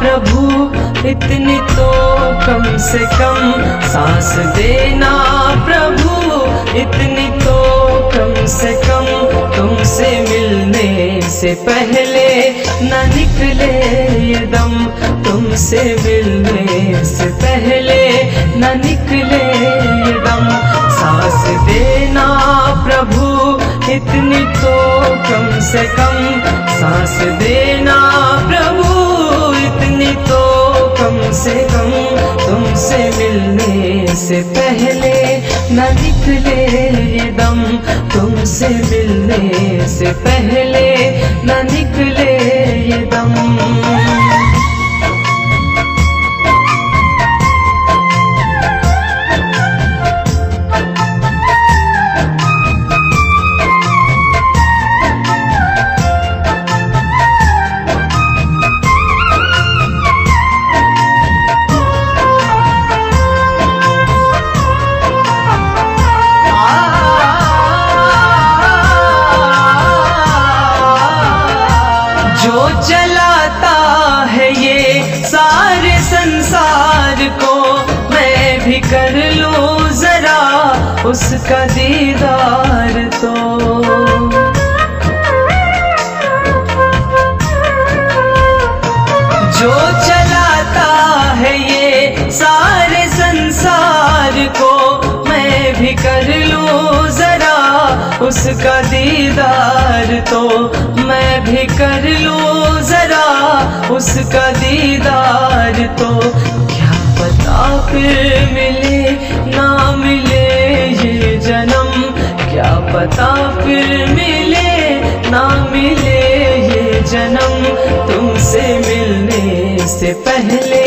प्रभु, इतनी तो कम से कम सांस देना प्रभु, इतनी तो कम से कम तुमसे मिलने से पहले न निकले ये दम, तुमसे मिलने से पहले न निकले ये दम। सांस देना प्रभु, इतनी तो कम से कम सांस देना से कम तुमसे मिलने से पहले न निकले ये दम। तुमसे मिलने से पहले न निकले ये दम। जो चलाता है ये सारे संसार को, मैं भी कर लूँ जरा उसका दीदार तो। उसका दीदार तो मैं भी कर लूँ जरा। उसका दीदार तो क्या पता फिर मिले, ना मिले ये जन्म। क्या पता फिर मिले, ना मिले ये जन्म। तुमसे मिलने से पहले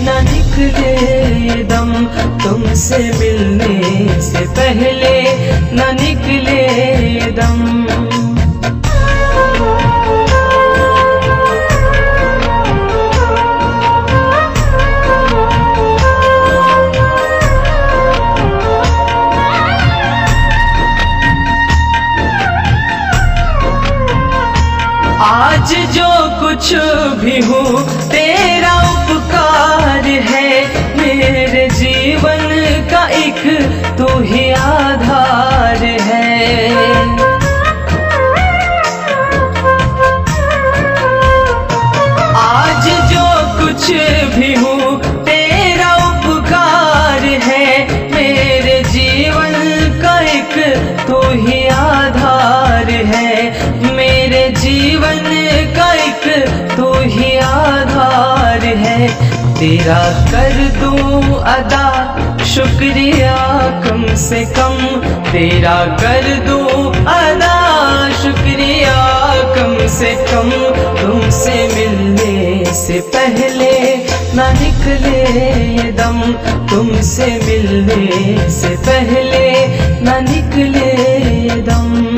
न निकले। तुमसे मिलने से पहले न निकले दम। आज जो कुछ भी हूँ का एक तू ही आधार है। तेरा कर दूँ अदा, शुक्रिया कम से कम। तेरा कर दूँ अदा, शुक्रिया कम से कम। तुमसे मिलने से पहले न निकले ये दम। तुमसे मिलने से पहले न निकले ये दम।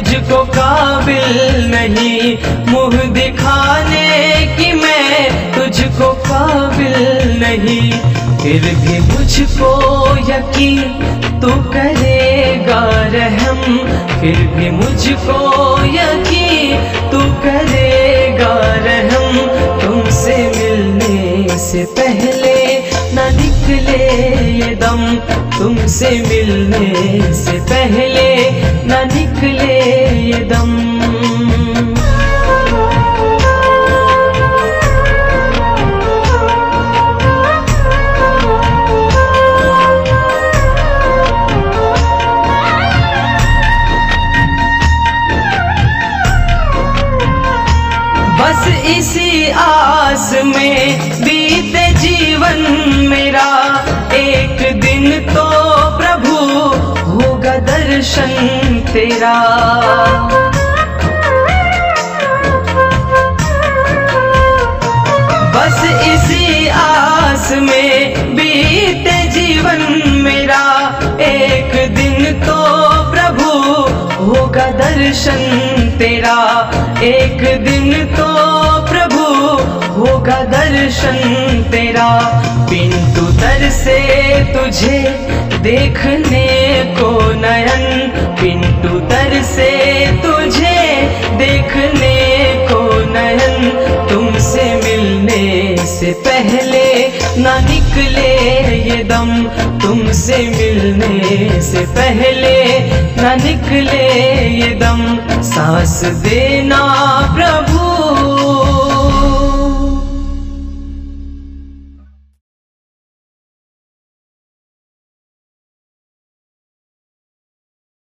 तुझको काबिल नहीं। मुँह दिखाने की मैं तुझको काबिल नहीं। फिर भी मुझको यकीन तू करेगा रहम। फिर भी मुझको यकीन तू करेगा रहम। तुमसे मिलने से पहले निकले ये दम तुमसे मिलने से पहले न निकले ये दम। दर्शन तेरा। बस इसी आस में बीते जीवन मेरा। एक दिन तो प्रभु होगा दर्शन तेरा। एक दिन तो होगा दर्शन तेरा पिंटू दर से तुझे देखने को नयन पिंटू दर से तुझे देखने को नयन, तुमसे मिलने से पहले ना निकले ये दम, तुमसे मिलने से पहले ना निकले ये दम, सांस देना